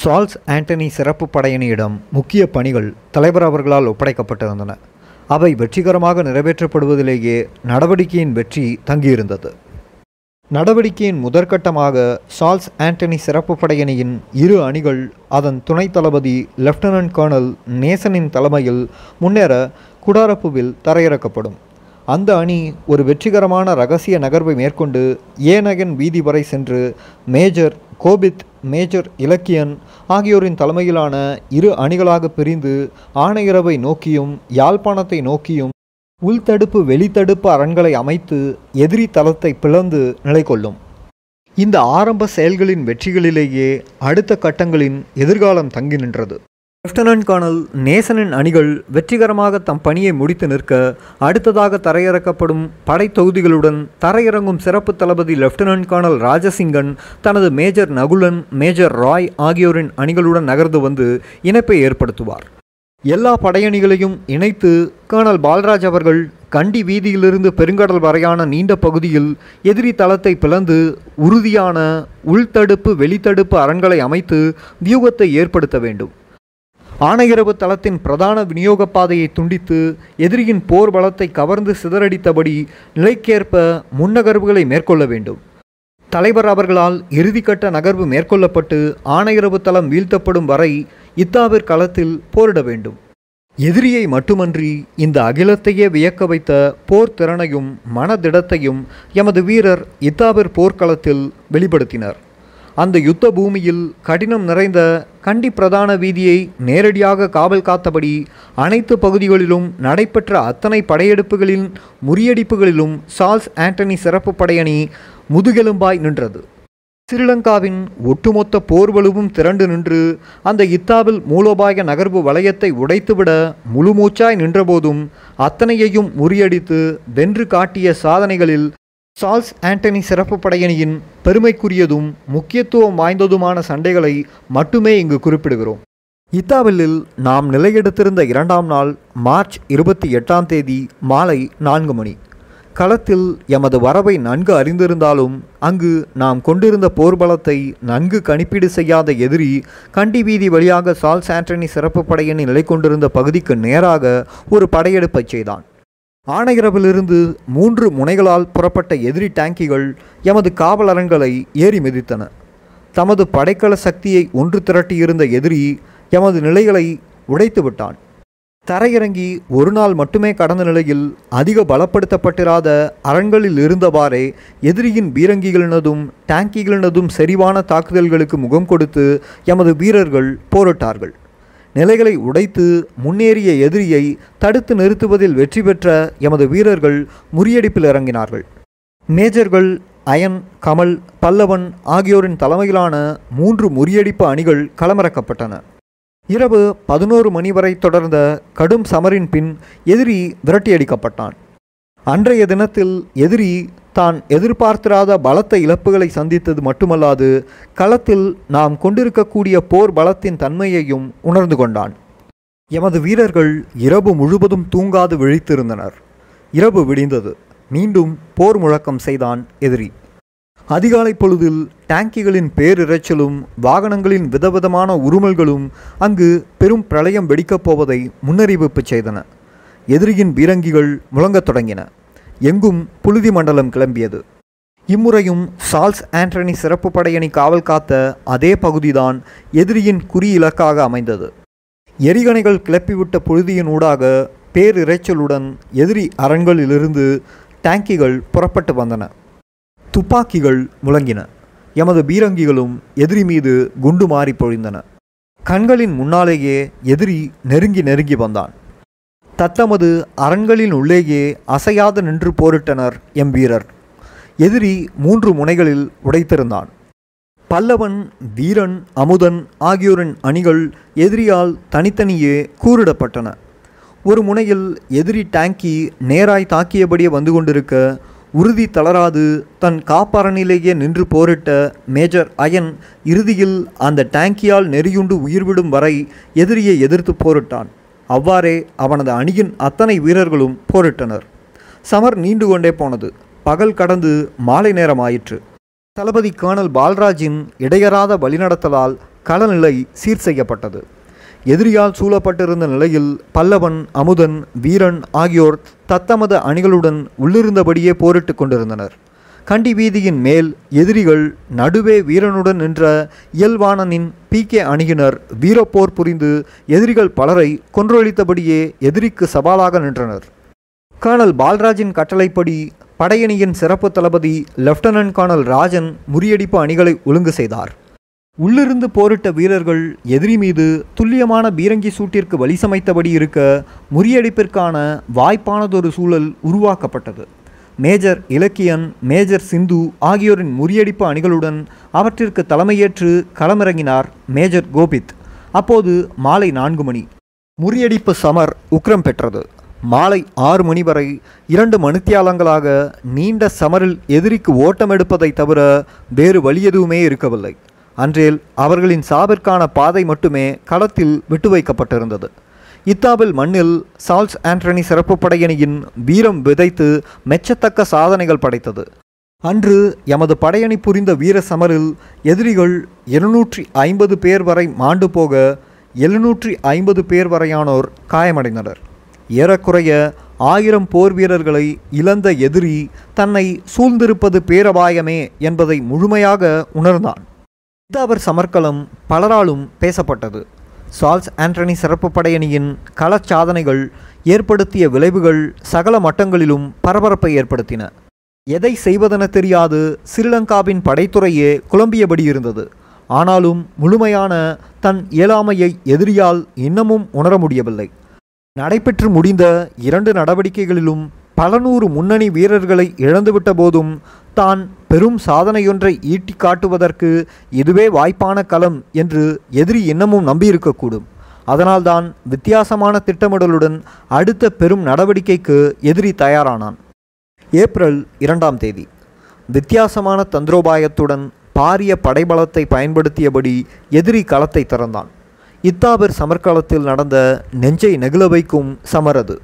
Salz Antony சிறப்பு படையணியிடம் முக்கிய பணிகள் தலைவர் அவர்களால் ஒப்படைக்கப்பட்டிருந்தன. அவை வெற்றிகரமாக நிறைவேற்றப்படுவதிலேயே நடவடிக்கையின் வெற்றி தங்கியிருந்தது. நடவடிக்கையின் முதற்கட்டமாக சால்ஸ் ஆண்டனி சிறப்பு படையணியின் இரு அணிகள் அதன் துணைத் தளபதி லெப்டினன்ட் கர்னல் நேசனின் தலைமையில் முன்னேற குடாரப்புவில் தரையிறக்கப்படும். அந்த அணி ஒரு வெற்றிகரமான ரகசிய நகர்வை மேற்கொண்டு ஏனகன் வீதி வரை சென்று மேஜர் கோபித் மேஜர் இலக்கியன் ஆகியோரின் தலைமையிலான இரு அணிகளாக பிரிந்து ஆணையரவை நோக்கியும் யாழ்ப்பாணத்தை நோக்கியும் உள்தடுப்பு வெளித்தடுப்பு அரண்களை அமைத்து எதிரி தளத்தை பிளந்து நிலை கொள்ளும். இந்த ஆரம்ப செயல்களின் வெற்றிகளிலேயே அடுத்த கட்டங்களின் எதிர்காலம் தங்கி நின்றது. லெப்டினன்ட் கர்னல் நேசனின் அணிகள் வெற்றிகரமாக தம் பணியை முடித்து நிற்க அடுத்ததாக தரையிறக்கப்படும் படைத்தொகுதிகளுடன் தரையிறங்கும் சிறப்பு தளபதி லெப்டினன்ட் கர்னல் ராஜசிங்கன் தனது மேஜர் நகுலன் மேஜர் ராய் ஆகியோரின் அணிகளுடன் நகர்ந்து வந்து இணைப்பை ஏற்படுத்துவார். எல்லா படையணிகளையும் இணைத்து கர்னல் பால்ராஜ் அவர்கள் கண்டி வீதியிலிருந்து பெருங்கடல் வரையான நீண்ட பகுதியில் எதிரி தளத்தை பிளந்து உறுதியான உள்தடுப்பு வெளித்தடுப்பு அரண்களை அமைத்து வியூகத்தை ஏற்படுத்த வேண்டும். ஆணையரவு தளத்தின் பிரதான விநியோக பாதையை துண்டித்து எதிரியின் போர் பலத்தை கவர்ந்து சிதறடித்தபடி நிலைக்கேற்ப முன்னகர்வுகளை மேற்கொள்ள வேண்டும். தலைவர் அவர்களால் இறுதிக்கட்ட நகர்வு மேற்கொள்ளப்பட்டு ஆணையரவு தளம் வீழ்த்தப்படும் வரை இத்தாவிற் களத்தில் போரிட வேண்டும். எதிரியை மட்டுமன்றி இந்த அகிலத்தையே வியக்க வைத்த போர் திறனையும் மனதிடத்தையும் எமது வீரர் இத்தாவிற் போர்க்களத்தில் வெளிப்படுத்தினர். அந்த யுத்த பூமியில் கடினம் நிறைந்த கண்டி பிரதான வீதியை நேரடியாக காவல் காத்தபடி அனைத்து பகுதிகளிலும் நடைபெற்ற அத்தனை படையெடுப்புகளின் முறியடிப்புகளிலும் சார்ல்ஸ் ஆண்டனி சிறப்பு படையணி முதுகெலும்பாய் நின்றது. ஸ்ரீலங்காவின் ஒட்டுமொத்த போர்வலுவும் திரண்டு நின்று அந்த இத்தாவில் மூலோபாய நகர்வு வளையத்தை உடைத்துவிட முழுமூச்சாய் நின்றபோதும் அத்தனையையும் முறியடித்து வென்று காட்டிய சாதனைகளில் சார்ல்ஸ் ஆண்டனி சிறப்பு படையணியின் பெருமைக்குரியதும் முக்கியத்துவம் வாய்ந்ததுமான சண்டைகளை மட்டுமே இங்கு குறிப்பிடுகிறோம். இத்தாவிலில் நாம் நிலையெடுத்திருந்த இரண்டாம் நாள் மார்ச் இருபத்தி எட்டாம் தேதி மாலை நான்கு மணி. களத்தில் எமது வரவை நன்கு அறிந்திருந்தாலும் அங்கு நாம் கொண்டிருந்த போர்பலத்தை நன்கு கணிப்பீடு செய்யாத எதிரி கண்டி வீதி வழியாக சால்ஸ் ஆண்டனி சிறப்பு படையணி நிலை கொண்டிருந்த பகுதிக்கு நேராக ஒரு படையெடுப்பை செய்தான். ஆணையரவிலிருந்து மூன்று முனைகளால் புறப்பட்ட எதிரி டேங்கிகள் எமது காவலரங்களை ஏறி மிதித்தன. தமது படைக்கல சக்தியை ஒன்று திரட்டியிருந்த எதிரி எமது நிலைகளை உடைத்து விட்டான். தரையிறங்கி ஒரு நாள் மட்டுமே கடந்த நிலையில் அதிக பலப்படுத்தப்பட்டிராத அரண்களில் இருந்தவாறே எதிரியின் பீரங்கிகளினதும் டேங்கிகளினதும் செறிவான தாக்குதல்களுக்கு முகம் கொடுத்து எமது வீரர்கள் போரிட்டார்கள். நிலைகளை உடைத்து முன்னேறிய எதிரியை தடுத்து நிறுத்துவதில் வெற்றி பெற்ற எமது வீரர்கள் முறியடிப்பில் இறங்கினார்கள். மேஜர்கள் அயன் கமல் பல்லவன் ஆகியோரின் தலைமையிலான மூன்று முறியடிப்பு அணிகள் களமிறக்கப்பட்டன. இரவு பதினோரு மணி வரை தொடர்ந்த கடும் சமரின் பின் எதிரி விரட்டியடிக்கப்பட்டான். அன்றைய தினத்தில் எதிரி தான் எதிர்பார்த்திராத பலத்த இழப்புகளை சந்தித்தது மட்டுமல்லாது களத்தில் நாம் கொண்டிருக்கக்கூடிய போர் பலத்தின் தன்மையையும் உணர்ந்து கொண்டான். எமது வீரர்கள் இரவு முழுவதும் தூங்காது விழித்திருந்தனர். இரவு விடிந்தது. மீண்டும் போர் முழக்கம் செய்தான் எதிரி. அதிகாலை பொழுதில் டேங்கிகளின் பேரிரைச்சலும் வாகனங்களின் விதவிதமான உருமல்களும் அங்கு பெரும் பிரளயம் வெடிக்கப் போவதை முன்னறிவிப்பு செய்தன. எதிரியின் பீரங்கிகள் முழங்கத் தொடங்கின. எங்கும் புழுதி மண்டலம் கிளம்பியது. இம்முறையும் சால்ஸ் ஆண்டனி சிறப்பு படையணி காவல் காத்த அதே பகுதிதான் எதிரியின் குறி இலக்காக அமைந்தது. எரிகணைகள் கிளப்பிவிட்ட புழுதியின் ஊடாக பேரிரைச்சலுடன் எதிரி அரண்களிலிருந்து டேங்கிகள் புறப்பட்டு வந்தன. துப்பாக்கிகள் முழங்கின. எமது பீரங்கிகளும் எதிரி மீது குண்டு மாறி பொழிந்தன. கண்களின் முன்னாலேயே எதிரி நெருங்கி நெருங்கி வந்தான். தத்தமது அரண்களின் உள்ளேயே அசையாது நின்று போரிட்டனர் எம் வீரர். எதிரி மூன்று முனைகளில் உடைத்திருந்தான். பல்லவன் வீரன் அமுதன் ஆகியோரின் அணிகள் எதிரியால் தனித்தனியே கூறிடப்பட்டன. ஒரு முனையில் எதிரி டேங்கி நேராய் தாக்கியபடியே வந்து கொண்டிருக்க உறுதி தளராது தன் காப்பரணிலேயே நின்று போரிட்ட மேஜர் அயன் இறுதியில் அந்த டேங்கியால் நெறியுண்டு உயிர்விடும் வரை எதிரியை எதிர்த்து போரிட்டான். அவ்வாறே அவனது அணியின் அத்தனை வீரர்களும் போரிட்டனர். சமர் நீண்டு கொண்டே போனது. பகல் கடந்து மாலை நேரம் ஆயிற்று தளபதி கேர்னல் பால்ராஜின் இடையறாத வழிநடத்தலால் களநிலை சீர் செய்யப்பட்டது. எதிரியால் சூழப்பட்டிருந்த நிலையில் பல்லவன் அமுதன் வீரன் ஆகியோர் தத்தமது அணிகளுடன் உள்ளிருந்தபடியே போரிட்டு கொண்டிருந்தனர். கண்டி வீதியின் மேல் எதிரிகள் நடுவே வீரனுடன் நின்ற இயல்வாணனின் பி கே அணியினர் வீரப்போர் புரிந்து எதிரிகள் பலரை கொன்றொழித்தபடியே எதிரிக்கு சவாலாக நின்றனர். கர்னல் பால்ராஜின் கட்டளைப்படி படையணியின் சிறப்பு தளபதி லெப்டினன்ட் கர்னல் ராஜன் முறியடிப்பு அணிகளை ஒழுங்கு செய்தார். உள்ளிருந்து போரிட்ட வீரர்கள் எதிரி மீது துல்லியமான பீரங்கி சூட்டிற்கு வழி சமைத்தபடி இருக்க முறியடிப்பிற்கான வாய்ப்பானதொரு சூழல் உருவாக்கப்பட்டது. மேஜர் இலக்கியன் மேஜர் சிந்து ஆகியோரின் முறியடிப்பு அணிகளுடன் அவற்றிற்கு தலைமையேற்று களமிறங்கினார் மேஜர் கோபித். அப்போது மாலை நான்கு மணி. முறியடிப்பு சமர் உக்ரம் பெற்றது. மாலை ஆறு மணி வரை இரண்டு மணித்தியாலங்களாக நீண்ட சமரில் எதிரிக்கு ஓட்டம் எடுப்பதை தவிர வேறு வழி எதுவுமே இருக்கவில்லை. அன்றேல் அவர்களின் சாவிற்கான பாதை மட்டுமே களத்தில் விட்டு வைக்கப்பட்டிருந்தது இத்தாபில் மண்ணில் சால்ஸ் ஆண்டனி சிறப்பு படையணியின் வீரம் விதைத்து மெச்சத்தக்க சாதனைகள் படைத்தது. அன்று எமது படையணி புரிந்த வீர சமரில் எதிரிகள் இருநூற்றி ஐம்பது பேர் வரை மாண்டு போக எழுநூற்றி ஐம்பது பேர் வரையானோர் காயமடைந்தனர். ஏறக்குறைய ஆயிரம் போர் வீரர்களை இழந்த எதிரி தன்னை சூழ்ந்திருப்பது பேரபாயமே என்பதை முழுமையாக உணர்ந்தான். இத்தாவர் சமர்க்கலம் பலராலும் பேசப்பட்டது. சால்ஸ் ஆண்டனி சிறப்பு படையணியின் களச் சாதனைகள் ஏற்படுத்திய விளைவுகள் சகல மட்டங்களிலும் பரபரப்பை ஏற்படுத்தின. எதை செய்வதென தெரியாது ஸ்ரீலங்காவின் படைத்துறையே குழம்பியபடி இருந்தது. ஆனாலும் முழுமையான தன் இயலாமையை எதிரியால் இன்னமும் உணர முடியவில்லை. நடைபெற்று முடிந்த இரண்டு நடவடிக்கைகளிலும் பல நூறு முன்னணி வீரர்களை இழந்துவிட்ட போதும் தான் பெரும் சாதனையொன்றை ஈட்டி காட்டுவதற்கு இதுவே வாய்ப்பான களம் என்று எதிரி இன்னமும் நம்பியிருக்கக்கூடும். அதனால்தான் வித்தியாசமான திட்டமிடலுடன் அடுத்த பெரும் நடவடிக்கைக்கு எதிரி தயாரானான். ஏப்ரல் இரண்டாம் தேதி. வித்தியாசமான தந்திரோபாயத்துடன் பாரிய படைபலத்தை பயன்படுத்தியபடி எதிரி களத்தை திறந்தான். இத்தாபர் சமர்காலத்தில் நடந்த நெஞ்சை நெகிழ வைக்கும் சமரது.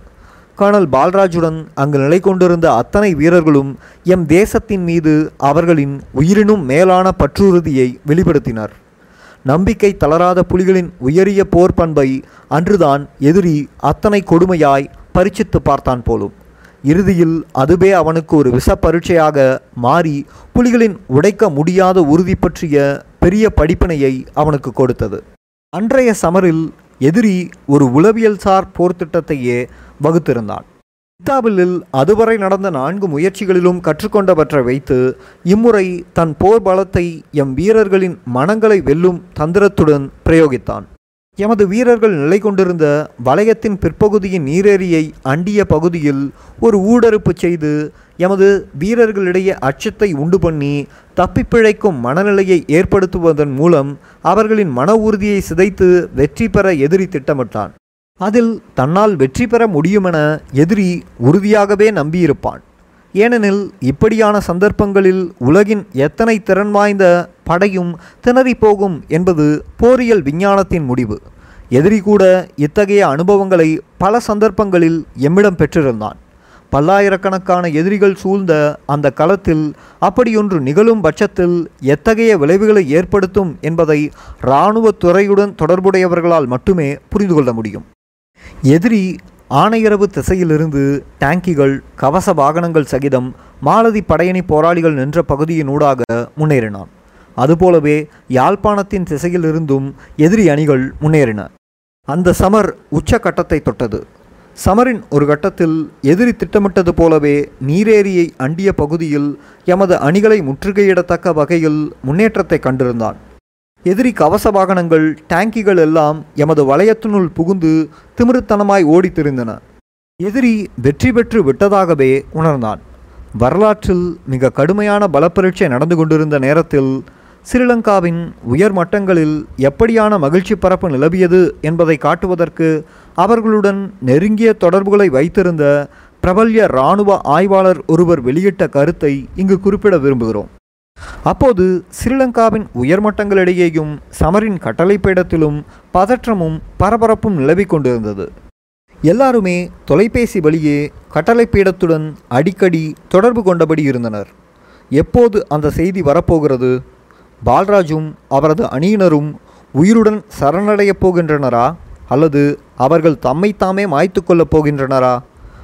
கர்னல் பால்ராஜுடன் அங்கு நிலை கொண்டிருந்த அத்தனை வீரர்களும் எம் தேசத்தின் மீது அவர்களின் உயிரினும் மேலான பற்றுறுதியை வெளிப்படுத்தினர். நம்பிக்கை தளராத புலிகளின் உயரிய போர் பண்பை அன்றுதான் எதிரி அத்தனை கொடுமையாய் பரிச்சித்து பார்த்தான் போலும். இறுதியில் அதுவே அவனுக்கு ஒரு விஷ பரீட்சையாக மாறி புலிகளின் உடைக்க முடியாத உறுதி பற்றிய பெரிய படிப்பினையை அவனுக்கு கொடுத்தது. அன்றைய சமரில் எதிரி ஒரு உளவியல்சார் போர் திட்டத்தையே வகுத்திருந்தான். இத்தாபிலில் அதுவரை நடந்த நான்கு முயற்சிகளிலும் கற்றுக்கொண்டவற்றை வைத்து இம்முறை தன் போர் பலத்தை எம் வீரர்களின் மனங்களை வெல்லும் தந்திரத்துடன் பிரயோகித்தான். எமது வீரர்கள் நிலை கொண்டிருந்த வளையத்தின் பிற்பகுதியின் நீரேரியை அண்டிய பகுதியில் ஒரு ஊடறுப்பு செய்து எமது வீரர்களிடையே அச்சத்தை உண்டு பண்ணி தப்பிப்பிழைக்கும் மனநிலையை ஏற்படுத்துவதன் மூலம் அவர்களின் மன உறுதியை சிதைத்து வெற்றி பெற எதிரி திட்டமிட்டான். அதில் தன்னால் வெற்றி பெற முடியுமென எதிரி உறுதியாகவே நம்பியிருப்பான். ஏனெனில் இப்படியான சந்தர்ப்பங்களில் உலகின் எத்தனை திறன் வாய்ந்த படையும் திணறிப் போகும் என்பது போரியல் விஞ்ஞானத்தின் முடிவு. எதிரி கூட இத்தகைய அனுபவங்களை பல சந்தர்ப்பங்களில் எம்மிடம் பெற்றிருந்தான். பல்லாயிரக்கணக்கான எதிரிகள் சூழ்ந்த அந்த களத்தில் அப்படியொன்று நிகழும் பட்சத்தில் எத்தகைய விளைவுகளை ஏற்படுத்தும் என்பதை இராணுவத் துறையுடன் தொடர்புடையவர்களால் மட்டுமே புரிந்து கொள்ள முடியும். எதிரி ஆணையரவு திசையிலிருந்து டேங்கிகள் கவச வாகனங்கள் சகிதம் மாலதி படையணி போராளிகள் நின்ற பகுதியினூடாக முன்னேறினான். அதுபோலவே யாழ்ப்பாணத்தின் திசையிலிருந்தும் எதிரி அணிகள் முன்னேறின. அந்த சமர் உச்சக்கட்டத்தை தொட்டது. சமரின் ஒரு கட்டத்தில் எதிரி திட்டமிட்டது போலவே நீரேரியை அண்டிய பகுதியில் எமது அணிகளை முற்றுகையிடத்தக்க வகையில் முன்னேற்றத்தை கண்டிருந்தான். எதிரி கவச வாகனங்கள் டேங்கிகள் எல்லாம் எமது வளையத்தினுள் புகுந்து திமிருத்தனமாய் ஓடித்திருந்தன எதிரி வெற்றி பெற்று விட்டதாகவே உணர்ந்தான். வரலாற்றில் மிக கடுமையான பலப்பரீட்சை நடந்து கொண்டிருந்த நேரத்தில் ஸ்ரீலங்காவின் உயர் மட்டங்களில் எப்படியான மகிழ்ச்சி பரப்பு நிலவியது என்பதை காட்டுவதற்கு அவர்களுடன் நெருங்கிய தொடர்புகளை வைத்திருந்த பிரபல்ய இராணுவ ஆய்வாளர் ஒருவர் வெளியிட்ட கருத்தை இங்கு குறிப்பிட விரும்புகிறோம். அப்போது ஸ்ரீலங்காவின் உயர்மட்டங்களிடையேயும் சமரின் கட்டளைப்பீடத்திலும் பதற்றமும் பரபரப்பும் நிலவிக் கொண்டிருந்தது. எல்லாருமே தொலைபேசி வழியே கட்டளைப்பீடத்துடன் அடிக்கடி தொடர்பு கொண்டபடி இருந்தனர். எப்போது அந்த செய்தி வரப்போகிறது? பால்ராஜும் அவரது அணியினரும் உயிருடன் சரணடையப் போகின்றனரா? அல்லது அவர்கள் தம்மைத்தாமே மாய்த்து கொள்ளப் போகின்றனரா?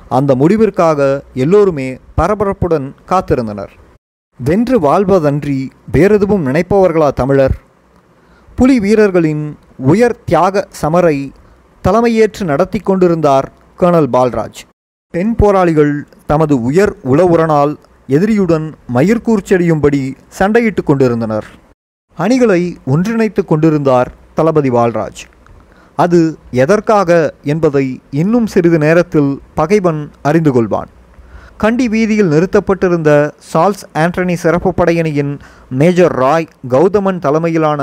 அந்த முடிவிற்காக எல்லோருமே பரபரப்புடன் காத்திருந்தனர். வென்று வாழ்வதன்றி வேறெதுவும் நினைப்பவர்களா தமிழர்? புலி வீரர்களின் உயர் தியாக சமரை தலைமையேற்று நடத்தி கொண்டிருந்தார் கர்னல் பால்ராஜ். பெண் போராளிகள் தமது உயர் உளவுரனால் எதிரியுடன் மயிர்கூர்ச்செடியும்படி சண்டையிட்டு கொண்டிருந்தனர். அணிகளை ஒன்றிணைத்து கொண்டிருந்தார் தளபதி பால்ராஜ். அது எதற்காக என்பதை இன்னும் சிறிது நேரத்தில் பகைவன் அறிந்து கொள்வான். கண்டி வீதியில் நிறுத்தப்பட்டிருந்த சால்ஸ் ஆண்டனி சிறப்பு படையணியின் மேஜர் ராய் கௌதமன் தலைமையிலான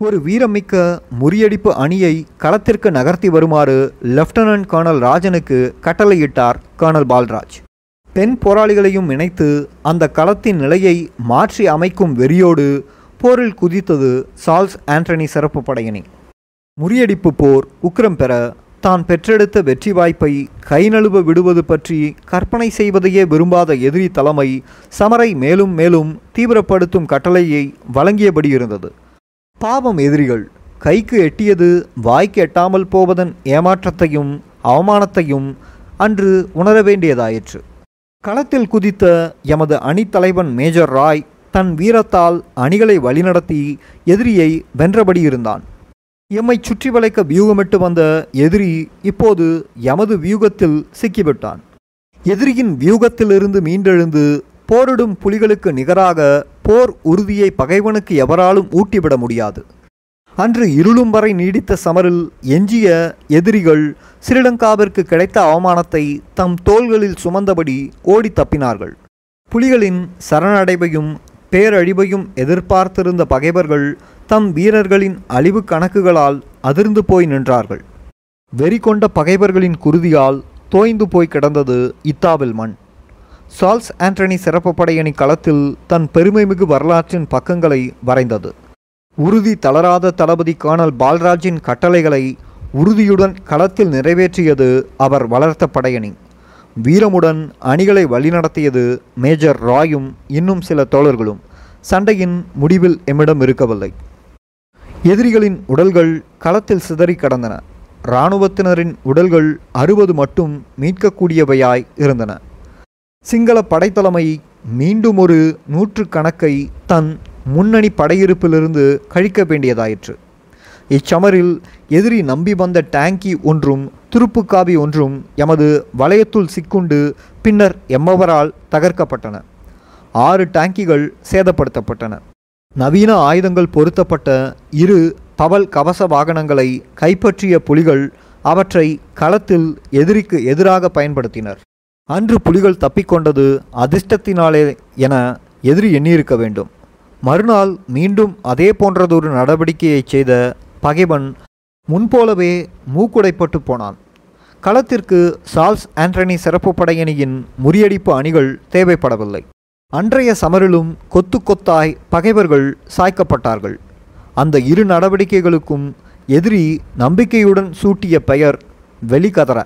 ஒரு வீரமிக்க முறியடிப்பு அணியை களத்திற்கு நகர்த்தி வருமாறு லெப்டினன்ட் கர்னல் ராஜனுக்கு கட்டளையிட்டார் கர்னல் பால்ராஜ். பெண் போராளிகளையும் இணைத்து அந்த களத்தின் நிலையை மாற்றி அமைக்கும் வெறியோடு போரில் குதித்தது சால்ஸ் ஆண்டனி சிறப்பு படையணி. முறியடிப்பு போர் உக்கிரம் பெற தான் பெற்றெடுத்த வெற்றி வாய்ப்பை கை நழுவ விடுவது பற்றி கற்பனை செய்வதையே விரும்பாத எதிரி தலைமை சமரை மேலும் மேலும் தீவிரப்படுத்தும் கட்டளையை வழங்கியபடி இருந்தது. பாவம் எதிரிகள் கைக்கு எட்டியது வாய்க்கு எட்டாமல் போவதன் ஏமாற்றத்தையும் அவமானத்தையும் அன்று உணர வேண்டியதாயிற்று களத்தில் குதித்த எமது அணித்தலைவன் மேஜர் ராய் தன் வீரத்தால் அணிகளை வழிநடத்தி எதிரியை வென்றபடி இருந்தான். எம்மை சுற்றி வளைக்க வியூகமிட்டு வந்த எதிரி இப்போது எமது வியூகத்தில் சிக்கிவிட்டான். எதிரியின் வியூகத்திலிருந்து மீண்டெழுந்து போரிடும் புலிகளுக்கு நிகராக போர் உறுதியை பகைவனுக்கு எவராலும் ஊட்டிவிட முடியாது. அன்று இருளும் வரை நீடித்த சமரில் எஞ்சிய எதிரிகள் ஸ்ரீலங்காவிற்கு கிடைத்த அவமானத்தை தம் தோள்களில் சுமந்தபடி ஓடி தப்பினார்கள். புலிகளின் சரணடைவையும் பேரழிவையும் எதிர்பார்த்திருந்த பகைவர்கள் தம் வீரர்களின் அழிவு கணக்குகளால் அதிர்ந்து போய் நின்றார்கள். வெறி கொண்ட பகைவர்களின் குருதியால் தோய்ந்து போய் கிடந்தது இத்தாவில் மண். சால்ஸ் ஆண்டனி சிறப்பு படையணி களத்தில் தன் பெருமைமிகு வரலாற்றின் பக்கங்களை வரைந்தது. உறுதி தளராத தளபதி கர்னல் பால்ராஜின் கட்டளைகளை உறுதியுடன் களத்தில் நிறைவேற்றியது அவர் வளர்த்த படையணி. வீரமுடன் அணிகளை வழிநடத்தியது மேஜர் ராயும் இன்னும் சில தோழர்களும். சண்டையின் முடிவில் எம்மிடம் இருக்கவில்லை. எதிரிகளின் உடல்கள் களத்தில் சிதறி கடந்தன. இராணுவத்தினரின் உடல்கள் அறுபது மட்டும் மீட்கக்கூடியவையாய் இருந்தன. சிங்கள படைத்தலைமை மீண்டும் ஒரு நூற்று கணக்கை தன் முன்னணி படையிருப்பிலிருந்து கழிக்க வேண்டியதாயிற்று. இச்சமரில் எதிரி நம்பி வந்த டேங்கி ஒன்றும் துருப்புக்காவி ஒன்றும் எமது வளையத்துள் சிக்குண்டு பின்னர் எம்மவரால் தகர்க்கப்பட்டன. ஆறு டேங்கிகள் சேதப்படுத்தப்பட்டன. நவீன ஆயுதங்கள் பொருத்தப்பட்ட இரு பவல் கவச வாகனங்களை கைப்பற்றிய புலிகள் அவற்றை களத்தில் எதிரிக்கு எதிராக பயன்படுத்தினர். அன்று புலிகள் தப்பிக்கொண்டது அதிர்ஷ்டத்தினாலே என எதிரி எண்ணியிருக்க வேண்டும். மறுநாள் மீண்டும் அதே போன்றதொரு நடவடிக்கையை செய்த பகைவன் முன்போலவே மூக்குடைப்பட்டு போனான். களத்திற்கு சால்ஸ் ஆண்டனி சிறப்பு படையணியின் முறியடிப்பு அணிகள் தேவைப்படவில்லை. அன்றைய சமரிலும் கொத்து கொத்தாய் பகைவர்கள் சாய்க்கப்பட்டார்கள். அந்த இரு நடவடிக்கைகளுக்கும் எதிரி நம்பிக்கையுடன் சூட்டிய பெயர் வெளிக்கதற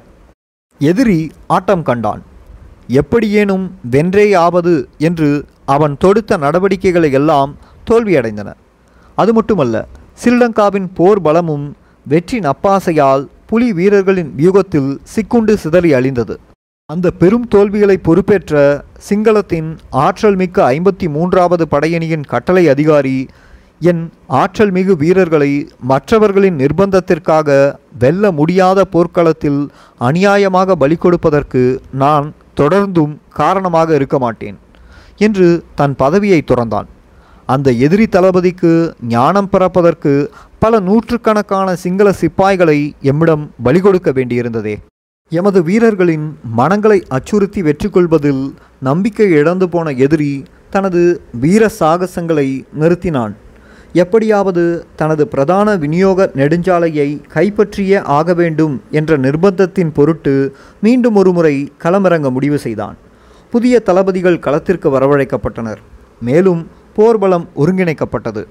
எதிரி ஆட்டம் கண்டான். எப்படியேனும் வென்றே ஆவது என்று அவன் தொடுத்த நடவடிக்கைகளை எல்லாம் தோல்வியடைந்தன. அது மட்டுமல்ல ஸ்ரீலங்காவின் போர் பலமும் வெற்றி நப்பாசையால் புலி வீரர்களின் வியூகத்தில் சிக்குண்டு சிதறி அழிந்தது. அந்த பெரும் தோல்விகளை பொறுப்பேற்ற சிங்களத்தின் ஆற்றல் மிக்க ஐம்பத்தி மூன்றாவது படையணியின் கட்டளை அதிகாரி என் ஆற்றல் மிகு வீரர்களை மற்றவர்களின் நிர்பந்தத்திற்காக வெல்ல முடியாத போர்க்களத்தில் அநியாயமாக பலி கொடுப்பதற்கு நான் தொடர்ந்தும் காரணமாக இருக்க மாட்டேன். என்று தன் பதவியை துறந்தான். அந்த எதிரி தளபதிக்கு ஞானம் பிறப்பதற்கு பல நூற்றுக்கணக்கான சிங்கள சிப்பாய்களை எம்மிடம் பலி கொடுக்க வேண்டியிருந்ததே. எமது வீரர்களின் மனங்களை அச்சுறுத்தி வெற்றி கொள்வதில் நம்பிக்கை இழந்து போன எதிரி தனது வீர சாகசங்களை நிறுத்தினான். எப்படியாவது தனது பிரதான விநியோக நெடுஞ்சாலையை கைப்பற்றியே ஆக வேண்டும் என்ற நிர்பந்தத்தின் பொருட்டு மீண்டும் ஒருமுறை களமிறங்க முடிவு செய்தான். புதிய தளபதிகள் களத்திற்கு வரவழைக்கப்பட்டனர். மேலும் போர்பலம் ஒருங்கிணைக்கப்பட்டது.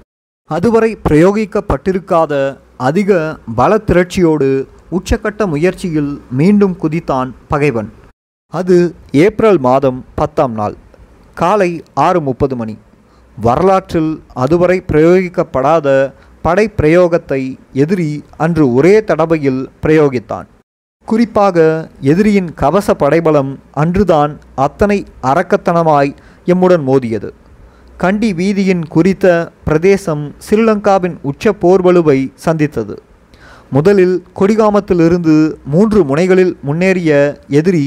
அதுவரை பிரயோகிக்கப்பட்டிருக்காத அதிக பல திரட்சியோடு உச்சக்கட்ட முயற்சியில் மீண்டும் குதித்தான் பகைவன். அது ஏப்ரல் மாதம் பத்தாம் நாள் காலை ஆறு முப்பது மணி. வரலாற்றில் அதுவரை பிரயோகிக்கப்படாத படை பிரயோகத்தை எதிரி அன்று ஒரே தடவையில் பிரயோகித்தான். குறிப்பாக எதிரியின் கவச படைபலம் அன்றுதான் அத்தனை அரக்கத்தனமாய் எம்முடன் மோதியது. கண்டி வீதியின் குறித்த பிரதேசம் ஸ்ரீலங்காவின் உச்ச போர்வலுவை சந்தித்தது. முதலில் கொடிகாமத்திலிருந்து மூன்று முனைகளில் முன்னேறிய எதிரி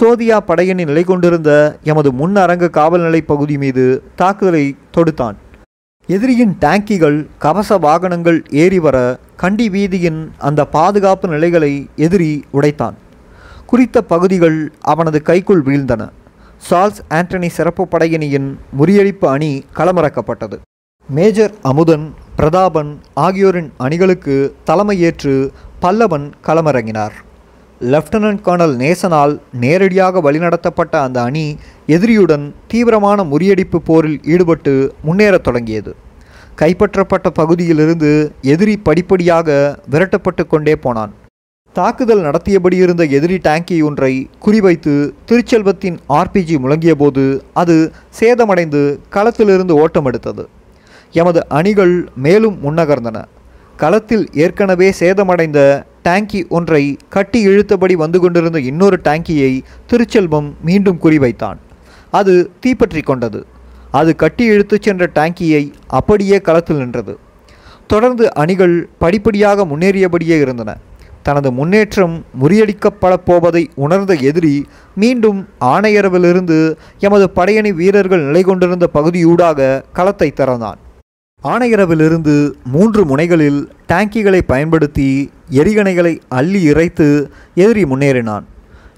சோதியா படையணி நிலை கொண்டிருந்த எமது முன்னரங்க காவல்நிலை பகுதி மீது தாக்குதலை தொடுத்தான். எதிரியின் டேங்கிகள் கவச வாகனங்கள் ஏறி வர கண்டி வீதியின் அந்த பாதுகாப்பு நிலைகளை எதிரி உடைத்தான். குறித்த பகுதிகள் அவனது கைக்குள் வீழ்ந்தன. சார்ல்ஸ் ஆண்டனி சிறப்பு படையணியின் முறியடிப்பு அணி களமிறக்கப்பட்டது. மேஜர் அமுதன் பிரதாபன் ஆகியோரின் அணிகளுக்கு தலைமையேற்று பல்லவன் களமிறங்கினார். லெப்டினன்ட் கர்னல் நேசனால் நேரடியாக வழிநடத்தப்பட்ட அந்த அணி எதிரியுடன் தீவிரமான முறியடிப்பு போரில் ஈடுபட்டு முன்னேறத் தொடங்கியது. கைப்பற்றப்பட்ட பகுதியிலிருந்து எதிரி படிப்படியாக விரட்டப்பட்டு கொண்டே போனான். தாக்குதல் நடத்தியபடி இருந்த எதிரி டேங்கி ஒன்றை குறிவைத்து திருச்செல்வத்தின் ஆர்பிஜி முழங்கியபோது அது சேதமடைந்து களத்திலிருந்து ஓட்டமெடுத்தது. எமது அணிகள் மேலும் முன்னகர்ந்தன. களத்தில் ஏற்கனவே சேதமடைந்த டேங்கி ஒன்றை கட்டி இழுத்தபடி வந்து கொண்டிருந்த இன்னொரு டேங்கியை திருச்செல்வம் மீண்டும் குறிவைத்தான். அது தீப்பற்றி கொண்டது. அது கட்டி இழுத்துச் சென்ற டேங்கியை அப்படியே களத்தில் நின்றது. தொடர்ந்து அணிகள் படிப்படியாக முன்னேறியபடியே இருந்தன. தனது முன்னேற்றம் முறியடிக்கப்படப் போவதை உணர்ந்த எதிரி மீண்டும் ஆணையரவிலிருந்து எமது படையணி வீரர்கள் நிலை கொண்டிருந்த பகுதியூடாக களத்தை திறந்தான். ஆணையரவிலிருந்து மூன்று முனைகளில் டேங்கிகளை பயன்படுத்தி எரிகணைகளை அள்ளி இறைத்து எதிரி முன்னேறினான்.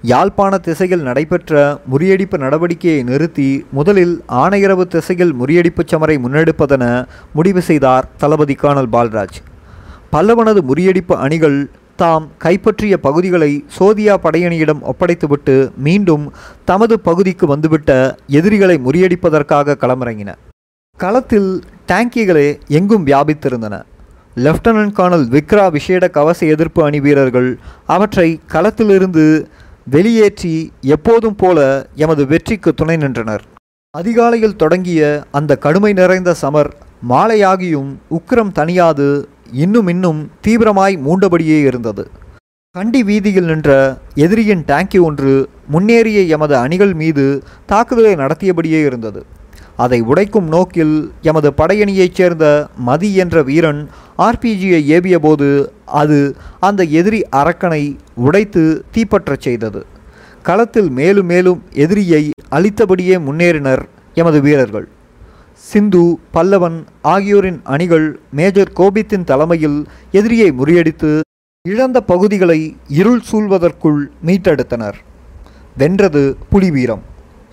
யாழ்ப்பாண திசையில் நடைபெற்ற முறியடிப்பு நடவடிக்கையை நிறுத்தி முதலில் ஆணையரவு திசையில் முறியடிப்புச் சமரை முன்னெடுப்பதென முடிவு செய்தார் தளபதி கர்னல் பால்ராஜ். பல்லவனது முறியடிப்பு அணிகள் தாம் கைப்பற்றிய பகுதிகளை சோதியா படையணியிடம் ஒப்படைத்துவிட்டு மீண்டும் தமது பகுதிக்கு வந்துவிட்ட எதிரிகளை முறியடிப்பதற்காக களமிறங்கின. களத்தில் டேங்கிகளே எங்கும் வியாபித்திருந்தன. லெப்டினன்ட் கர்னல் விக்ரா விஷேட கவச எதிர்ப்பு அணி வீரர்கள் அவற்றை களத்திலிருந்து வெளியேற்றி எப்போதும் போல எமது வெற்றிக்கு துணை நின்றனர். அதிகாலையில் தொடங்கிய அந்த கடுமை நிறைந்த சமர் மாலையாகியும் உக்கிரம் தணியாது இன்னும் இன்னும் தீவிரமாய் மூண்டபடியே இருந்தது. கண்டி வீதியில் நின்ற எதிரியின் டேங்கி ஒன்று முன்னேறிய எமது அணிகள் மீது தாக்குதலை நடத்தியபடியே இருந்தது. அதை உடைக்கும் நோக்கில் எமது படையணியைச் சேர்ந்த மதி என்ற வீரன் ஆர்பிஜியை ஏவியபோது அது அந்த எதிரி அரக்கனை உடைத்து தீப்பற்றச் செய்தது. களத்தில் மேலும் மேலும் எதிரியை அழித்தபடியே முன்னேறினர் எமது வீரர்கள். சிந்து பல்லவன் ஆகியோரின் அணிகள் மேஜர் கோபித்தின் தலைமையில் எதிரியை முறியடித்து இழந்த பகுதிகளை இருள் சூழ்வதற்குள் மீட்டெடுத்தனர். வென்றது புலிவீரம்.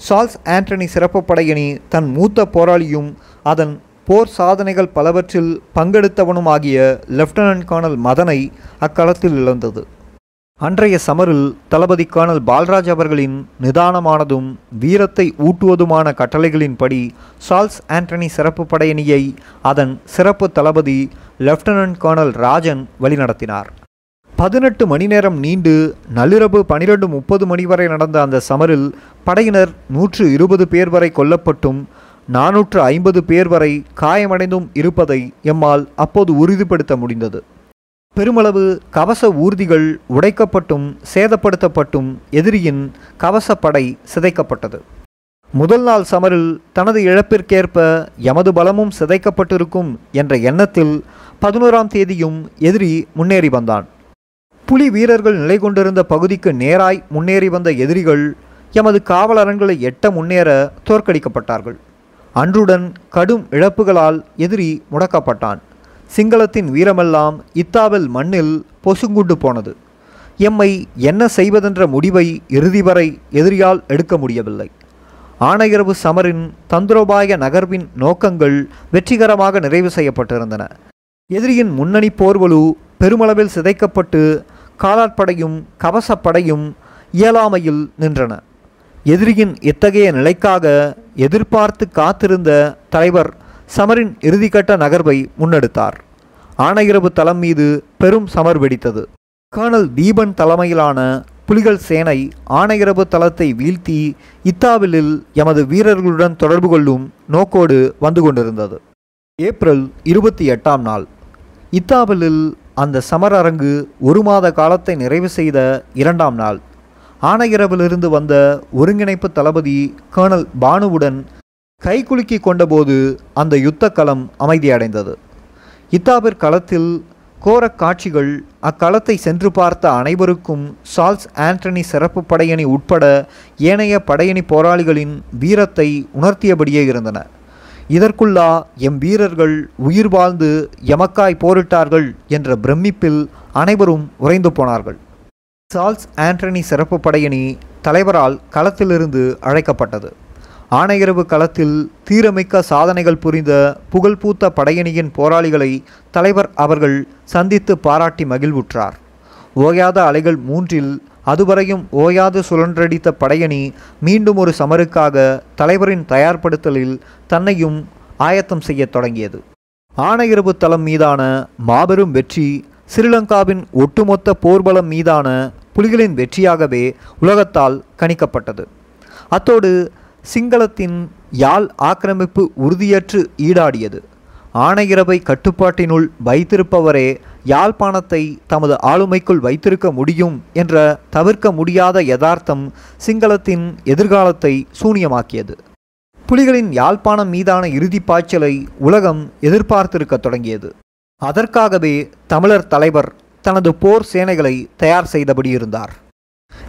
சால்ஸ் ஆண்டனி சிறப்பு படையணி தன் மூத்த போராளியும் அதன் போர் சாதனைகள் பலவற்றில் பங்கெடுத்தவனுமாகிய லெப்டினன்ட் கர்னல் மதனை அக்களத்தில் இழந்தது. அன்றைய சமரில் தளபதி கர்னல் பால்ராஜ் அவர்களின் நிதானமானதும் வீரத்தை ஊட்டுவதுமான கட்டளைகளின்படி சால்ஸ் ஆண்டனி சிறப்பு படையணியை அதன் சிறப்பு தளபதி லெப்டினன்ட் கர்னல் ராஜன் வழிநடத்தினார். பதினெட்டு மணி நேரம் நீண்டு நள்ளிரவு பனிரெண்டு முப்பது மணி வரை நடந்த அந்த சமரில் படையினர் நூற்று இருபது பேர் வரை கொல்லப்பட்டும் நானூற்று ஐம்பது பேர் வரை காயமடைந்தும் இருப்பதை எம்மால் அப்போது உறுதிப்படுத்த முடிந்தது. பெருமளவு கவச ஊர்திகள் உடைக்கப்பட்டும் சேதப்படுத்தப்பட்டும் எதிரியின் கவச படை சிதைக்கப்பட்டது. முதல் நாள் சமரில் தனது இழப்பிற்கேற்ப எமது பலமும் சிதைக்கப்பட்டிருக்கும் என்ற எண்ணத்தில் பதினோராம் தேதியும் எதிரி முன்னேறி வந்தான். புலி வீரர்கள் நிலை கொண்டிருந்த பகுதிக்கு நேராய் முன்னேறி வந்த எதிரிகள் எமது காவலரன்களை எட்ட முன்னேற தோற்கடிக்கப்பட்டார்கள். அன்றுடன் கடும் இழப்புகளால் எதிரி முடக்கப்பட்டான். சிங்களத்தின் வீரமெல்லாம் இத்தாவல் மண்ணில் பொசுங்குண்டு போனது. எம்மை என்ன செய்வதென்ற முடிவை இறுதி வரை எதிரியால் எடுக்க முடியவில்லை. ஆணையரவு சமரின் தந்திரோபாய நகர்வின் நோக்கங்கள் வெற்றிகரமாக நிறைவு செய்யப்பட்டிருந்தன. எதிரியின் முன்னணி போர்வலு பெருமளவில் சிதைக்கப்பட்டு காலாட்படையும் கவசப்படையும் இயலாமையில் நின்றன. எதிரியின் இத்தகைய நிலைக்காக எதிர்பார்த்து காத்திருந்த தலைவர் சமரின் இறுதிக்கட்ட நகர்வை முன்னெடுத்தார். ஆணையரவு தளம் மீது பெரும் சமர் வெடித்தது. கர்னல் தீபன் தலைமையிலான புலிகள் சேனை ஆணையரவு தளத்தை வீழ்த்தி இத்தாவிலில் எமது வீரர்களுடன் தொடர்பு கொள்ளும் நோக்கோடு வந்து கொண்டிருந்தது. ஏப்ரல் இருபத்தி எட்டாம் நாள். இத்தாவிலில் அந்த சமர அரங்கு ஒரு மாத காலத்தை நிறைவு செய்த இரண்டாம் நாள். ஆனையிரவிலிருந்து வந்த ஒருங்கிணைப்பு தளபதி கர்னல் பானுவுடன் கைகுலுக்கி கொண்டபோது அந்த யுத்த களம் அமைதியடைந்தது. இத்தாபிர் களத்தில் கோரக் காட்சிகள் அக்களத்தை சென்று பார்த்த அனைவருக்கும் சால்ஸ் ஆண்டனி சிறப்பு படையணி உட்பட ஏனைய படையணி போராளிகளின் வீரத்தை உணர்த்தியபடியே இருந்தன. இதற்குள்ளா எம் வீரர்கள் உயிர் வாழ்ந்து எமக்காய் போரிட்டார்கள் என்ற பிரமிப்பில் அனைவரும் உறைந்து போனார்கள். சார்ல்ஸ் ஆண்டனி சிறப்பு படையணி தலைவரால் களத்திலிருந்து அழைக்கப்பட்டது. ஆணையரவு களத்தில் தீரமிக்க சாதனைகள் புரிந்த புகழ்பூத்த படையணியின் போராளிகளை தலைவர் அவர்கள் சந்தித்து பாராட்டி மகிழ்வுற்றார். ஓயாத அலைகள் மூன்றில் அதுவரையும் ஓயாது சுழன்றடித்த படையணி மீண்டும் ஒரு சமருக்காக தலைவரின் தயார்படுத்தலில் தன்னையும் ஆயத்தம் செய்யத் தொடங்கியது. ஆணையரவு தளம் மீதான மாபெரும் வெற்றி ஸ்ரீலங்காவின் ஒட்டுமொத்த போர்பலம் மீதான புலிகளின் வெற்றியாகவே உலகத்தால் கணிக்கப்பட்டது. அத்தோடு சிங்களத்தின் யாழ் ஆக்கிரமிப்பு உறுதியற்று ஈடாடியது. ஆணையரவை கட்டுப்பாட்டினுள் வைத்திருப்பவரே யாழ்ப்பாணத்தை தமது ஆளுமைக்குள் வைத்திருக்க முடியும் என்ற தவிர்க்க முடியாத யதார்த்தம் சிங்களத்தின் எதிர்காலத்தை சூனியமாக்கியது. புலிகளின் யாழ்ப்பாணம் மீதான இறுதி பாய்ச்சலை உலகம் எதிர்பார்த்திருக்கத் தொடங்கியது. அதற்காகவே தமிழர் தலைவர் தனது போர் சேனைகளை தயார் செய்தபடி இருந்தார்.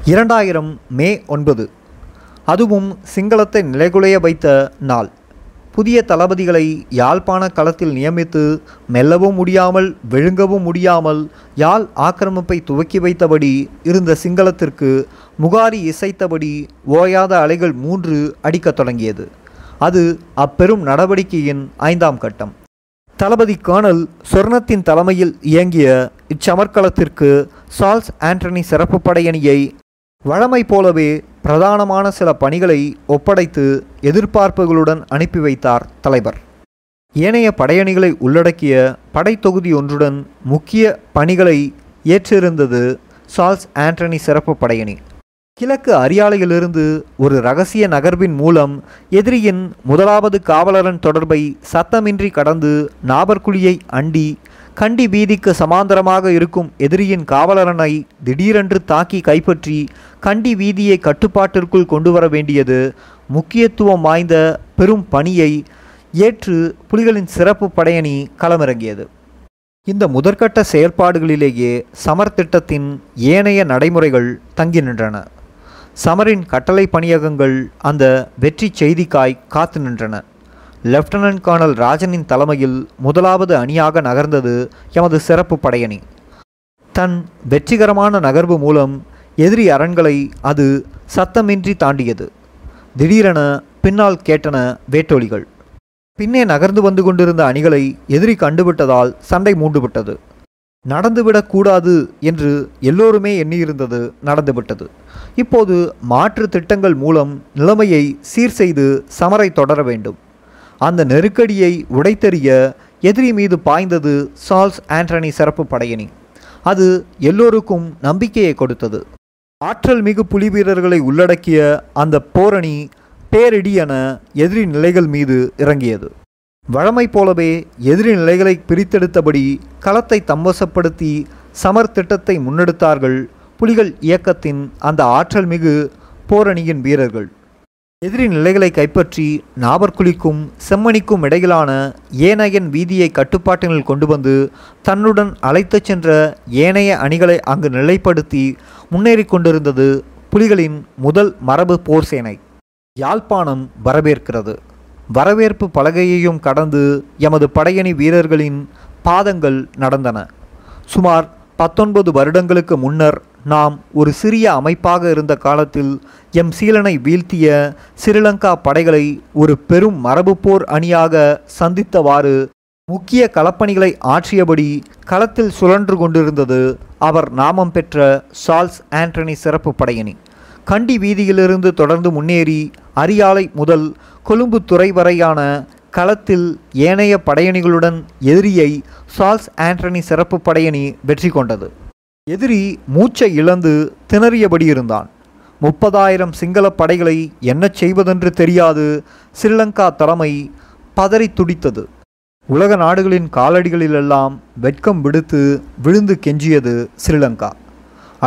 இரண்டாயிரம் மே ஒன்பது அதுவும் சிங்களத்தை நிலைகுலைய வைத்த நாள். புதிய தளபதிகளை யாழ்ப்பாண களத்தில் நியமித்து மெல்லவும் முடியாமல் விழுங்கவும் முடியாமல் யாழ் ஆக்கிரமிப்பை துவக்கி வைத்தபடி இருந்த சிங்களத்திற்கு முகாரி இசைத்தபடி ஓயாத அலைகள் மூன்று அடிக்கத் தொடங்கியது. அது அப்பெரும் நடவடிக்கையின் ஐந்தாம் கட்டம். தளபதி கர்னல் சொர்ணத்தின் தலைமையில் இயங்கிய இச்சமர்க்களத்திற்கு சால்ஸ் ஆண்டனி சிறப்பு படையணியை வழமை போலவே பிரதானமான சில பணிகளை ஒப்படைத்து எதிர்பார்ப்புகளுடன் அனுப்பி வைத்தார் தலைவர். ஏனைய படையணிகளை உள்ளடக்கிய படைத்தொகுதி ஒன்றுடன் முக்கிய பணிகளை ஏற்றிருந்தது சார்ல்ஸ் ஆண்டனி சிறப்பு படையணி. கிழக்கு அரியாலையிலிருந்து ஒரு ரகசிய நகர்வின் மூலம் எதிரியின் முதலாவது காவலரன் தொடர்பை சத்தமின்றி கடந்து நாபர்குழியை அண்டி கண்டி வீதிக்கு சமாந்தரமாக இருக்கும் எதிரியின் காவலரனை திடீரென்று தாக்கி கைப்பற்றி கண்டி வீதியை கட்டுப்பாட்டிற்குள் கொண்டு வர வேண்டியது முக்கியத்துவம் வாய்ந்த பெரும் பணியை ஏற்று புலிகளின் சிறப்பு படையணி களமிறங்கியது. இந்த முதற்கட்ட செயல்பாடுகளிலேயே சமர் திட்டத்தின் ஏனைய நடைமுறைகள் தங்கி நின்றன. சமரின் கட்டளை பணியகங்கள் அந்த வெற்றி செய்திக்காய் காத்து நின்றன. லெப்டினன்ட் கர்னல் ராஜனின் தலைமையில் முதலாவது அணியாக நகர்ந்தது எமது சிறப்பு படையணி. தன் வெற்றிகரமான நகர்வு மூலம் எதிரி அரண்களை அது சத்தமின்றி தாண்டியது. திடீரென பின்னால் கேட்டன வேட்டொலிகள். பின்னே நகர்ந்து வந்து கொண்டிருந்த அணிகளை எதிரி கண்டுவிட்டதால் சண்டை மூண்டுவிட்டது. நடந்துவிடக்கூடாது என்று எல்லோருமே எண்ணியிருந்தது நடந்துவிட்டது. இப்போது மாற்று திட்டங்கள் மூலம் நிலைமையை சீர் செய்து சமரை தொடர வேண்டும். அந்த நெருக்கடியை உடைத்தெறிய எதிரி மீது பாய்ந்தது சால்ஸ் ஆண்டனி சிறப்பு படையணி. அது எல்லோருக்கும் நம்பிக்கையை கொடுத்தது. ஆற்றல் மிகு புலி வீரர்களை உள்ளடக்கிய அந்த போரணி பேரிடி என எதிரி நிலைகள் மீது இறங்கியது. வழமை போலவே எதிரி நிலைகளை பிரித்தெடுத்தபடி களத்தை தம்பசப்படுத்தி சமர் திட்டத்தை முன்னெடுத்தார்கள் புலிகள் இயக்கத்தின் அந்த ஆற்றல் மிகு போரணியின் வீரர்கள். எதிரி நிலைகளை கைப்பற்றி நாவற்குழிக்கும் செம்மணிக்கும் இடையிலான ஏனையன் வீதியை கட்டுப்பாட்டினில் கொண்டு வந்து தன்னுடன் அழைத்துச் சென்ற ஏனைய அணிகளை அங்கு நிலைப்படுத்தி முன்னேறிக் கொண்டிருந்தது புலிகளின் முதல் மரபு போர் சேனை. யாழ்ப்பாணம் வரவேற்கிறது. வரவேற்பு பலகையையும் கடந்து எமது படையணி வீரர்களின் பாதங்கள் நடந்தன. சுமார் பத்தொன்பது வருடங்களுக்கு முன்னர் நாம் ஒரு சிறிய அமைப்பாக இருந்த காலத்தில் எம் சீலனை வீழ்த்திய ஸ்ரீலங்கா படைகளை ஒரு பெரும் மரபுப்போர் அணியாக சந்தித்தவாறு முக்கிய களப்பணிகளை ஆற்றியபடி களத்தில் சுழன்று கொண்டிருந்தது அவர் நாமம் பெற்ற சால்ஸ் ஆண்டனி சிறப்பு படையணி. கண்டி வீதியிலிருந்து தொடர்ந்து முன்னேறி அரியாலை முதல் கொழும்பு துறை வரையான களத்தில் ஏனைய படையணிகளுடன் எதிரியை சால்ஸ் ஆண்டனி சிறப்பு படையணி வெற்றி கொண்டது. எதிரி மூச்சை இழந்து திணறியபடி இருந்தான். முப்பதாயிரம் சிங்கள படைகளை என்ன செய்வதென்று தெரியாது ஸ்ரீலங்கா தலைமை பதறி துடித்தது. உலக நாடுகளின் காலடிகளிலெல்லாம் வெட்கம் விடுத்து விழுந்து கெஞ்சியது ஸ்ரீலங்கா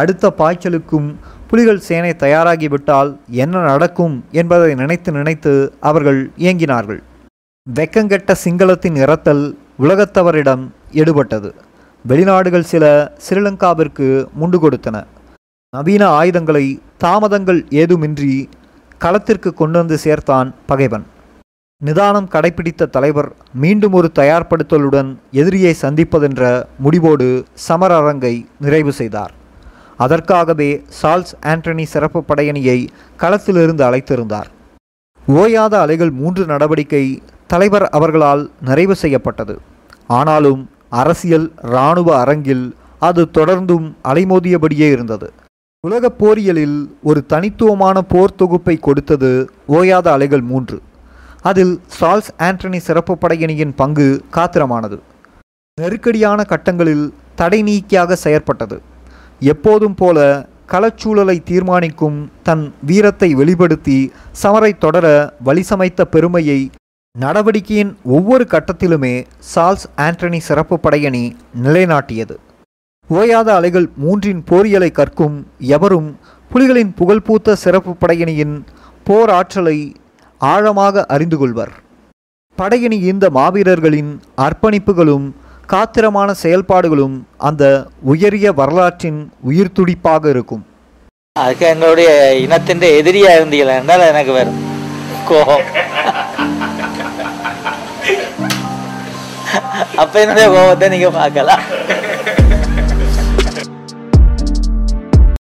அடுத்த பாய்ச்சலுக்கும் புலிகள் சேனை தயாராகிவிட்டால் என்ன நடக்கும் என்பதை நினைத்து நினைத்து அவர்கள் இயங்கினார்கள் வெக்கங்கெட்ட சிங்களத்தின் இரத்தல் உலகத்தவரிடம் எடுபட்டது. வெளிநாடுகள் சில ஸ்ரீலங்காவிற்கு முண்டு கொடுத்தன. நவீன ஆயுதங்களை தாமதங்கள் ஏதுமின்றி களத்திற்கு கொண்டு வந்து சேர்த்தான் பகைவன். நிதானம் கடைபிடித்த தலைவர் மீண்டும் ஒரு தயார்படுத்தலுடன் எதிரியை சந்திப்பதென்ற முடிவோடு சமர அரங்கை நிறைவு செய்தார். அதற்காகவே சால்ஸ் ஆண்டனி சிறப்பு படையணியை களத்திலிருந்து அழைத்திருந்தார். ஓயாத அலைகள் மூன்று நடவடிக்கை தலைவர் அவர்களால் நிறைவு செய்யப்பட்டது. ஆனாலும் அரசியல் இராணுவ அரங்கில் அது தொடர்ந்தும் அலைமோதியபடியே இருந்தது. உலகப் போரியலில் ஒரு தனித்துவமான போர் தொகுப்பை கொடுத்தது ஓயாத அலைகள் மூன்று. அதில் சால்ஸ் ஆண்டனி சிறப்பு படையணியின் பங்கு காத்திரமானது. நெருக்கடியான கட்டங்களில் தடை நீக்கியாக செயற்பட்டது. எப்போதும் போல களச்சூழலை தீர்மானிக்கும் தன் வீரத்தை வெளிப்படுத்தி சமரை தொடர வழிசமைத்த பெருமையை நடவடிக்கையின் ஒவ்வொரு கட்டத்திலுமே சால்ஸ் ஆண்டனி சிறப்பு படையணி நிலைநாட்டியது. ஓயாத அலைகள் மூன்றின் போரியலை கற்கும் எவரும் புலிகளின் புகழ்பூத்த சிறப்பு படையணியின் போர் ஆற்றலை ஆழமாக அறிந்து கொள்வர். படையணி இந்த மாவீரர்களின் அர்ப்பணிப்புகளும் காத்திரமான செயல்பாடுகளும் அந்த உயரிய வரலாற்றின் உயிர் துடிப்பாக இருக்கும். அதுக்கு எங்களுடைய இனத்தின் எதிரியா இருந்தீங்களா என்றால் எனக்கு வேறு கோபம். అప్పైన పోవద్దని ఒక అగల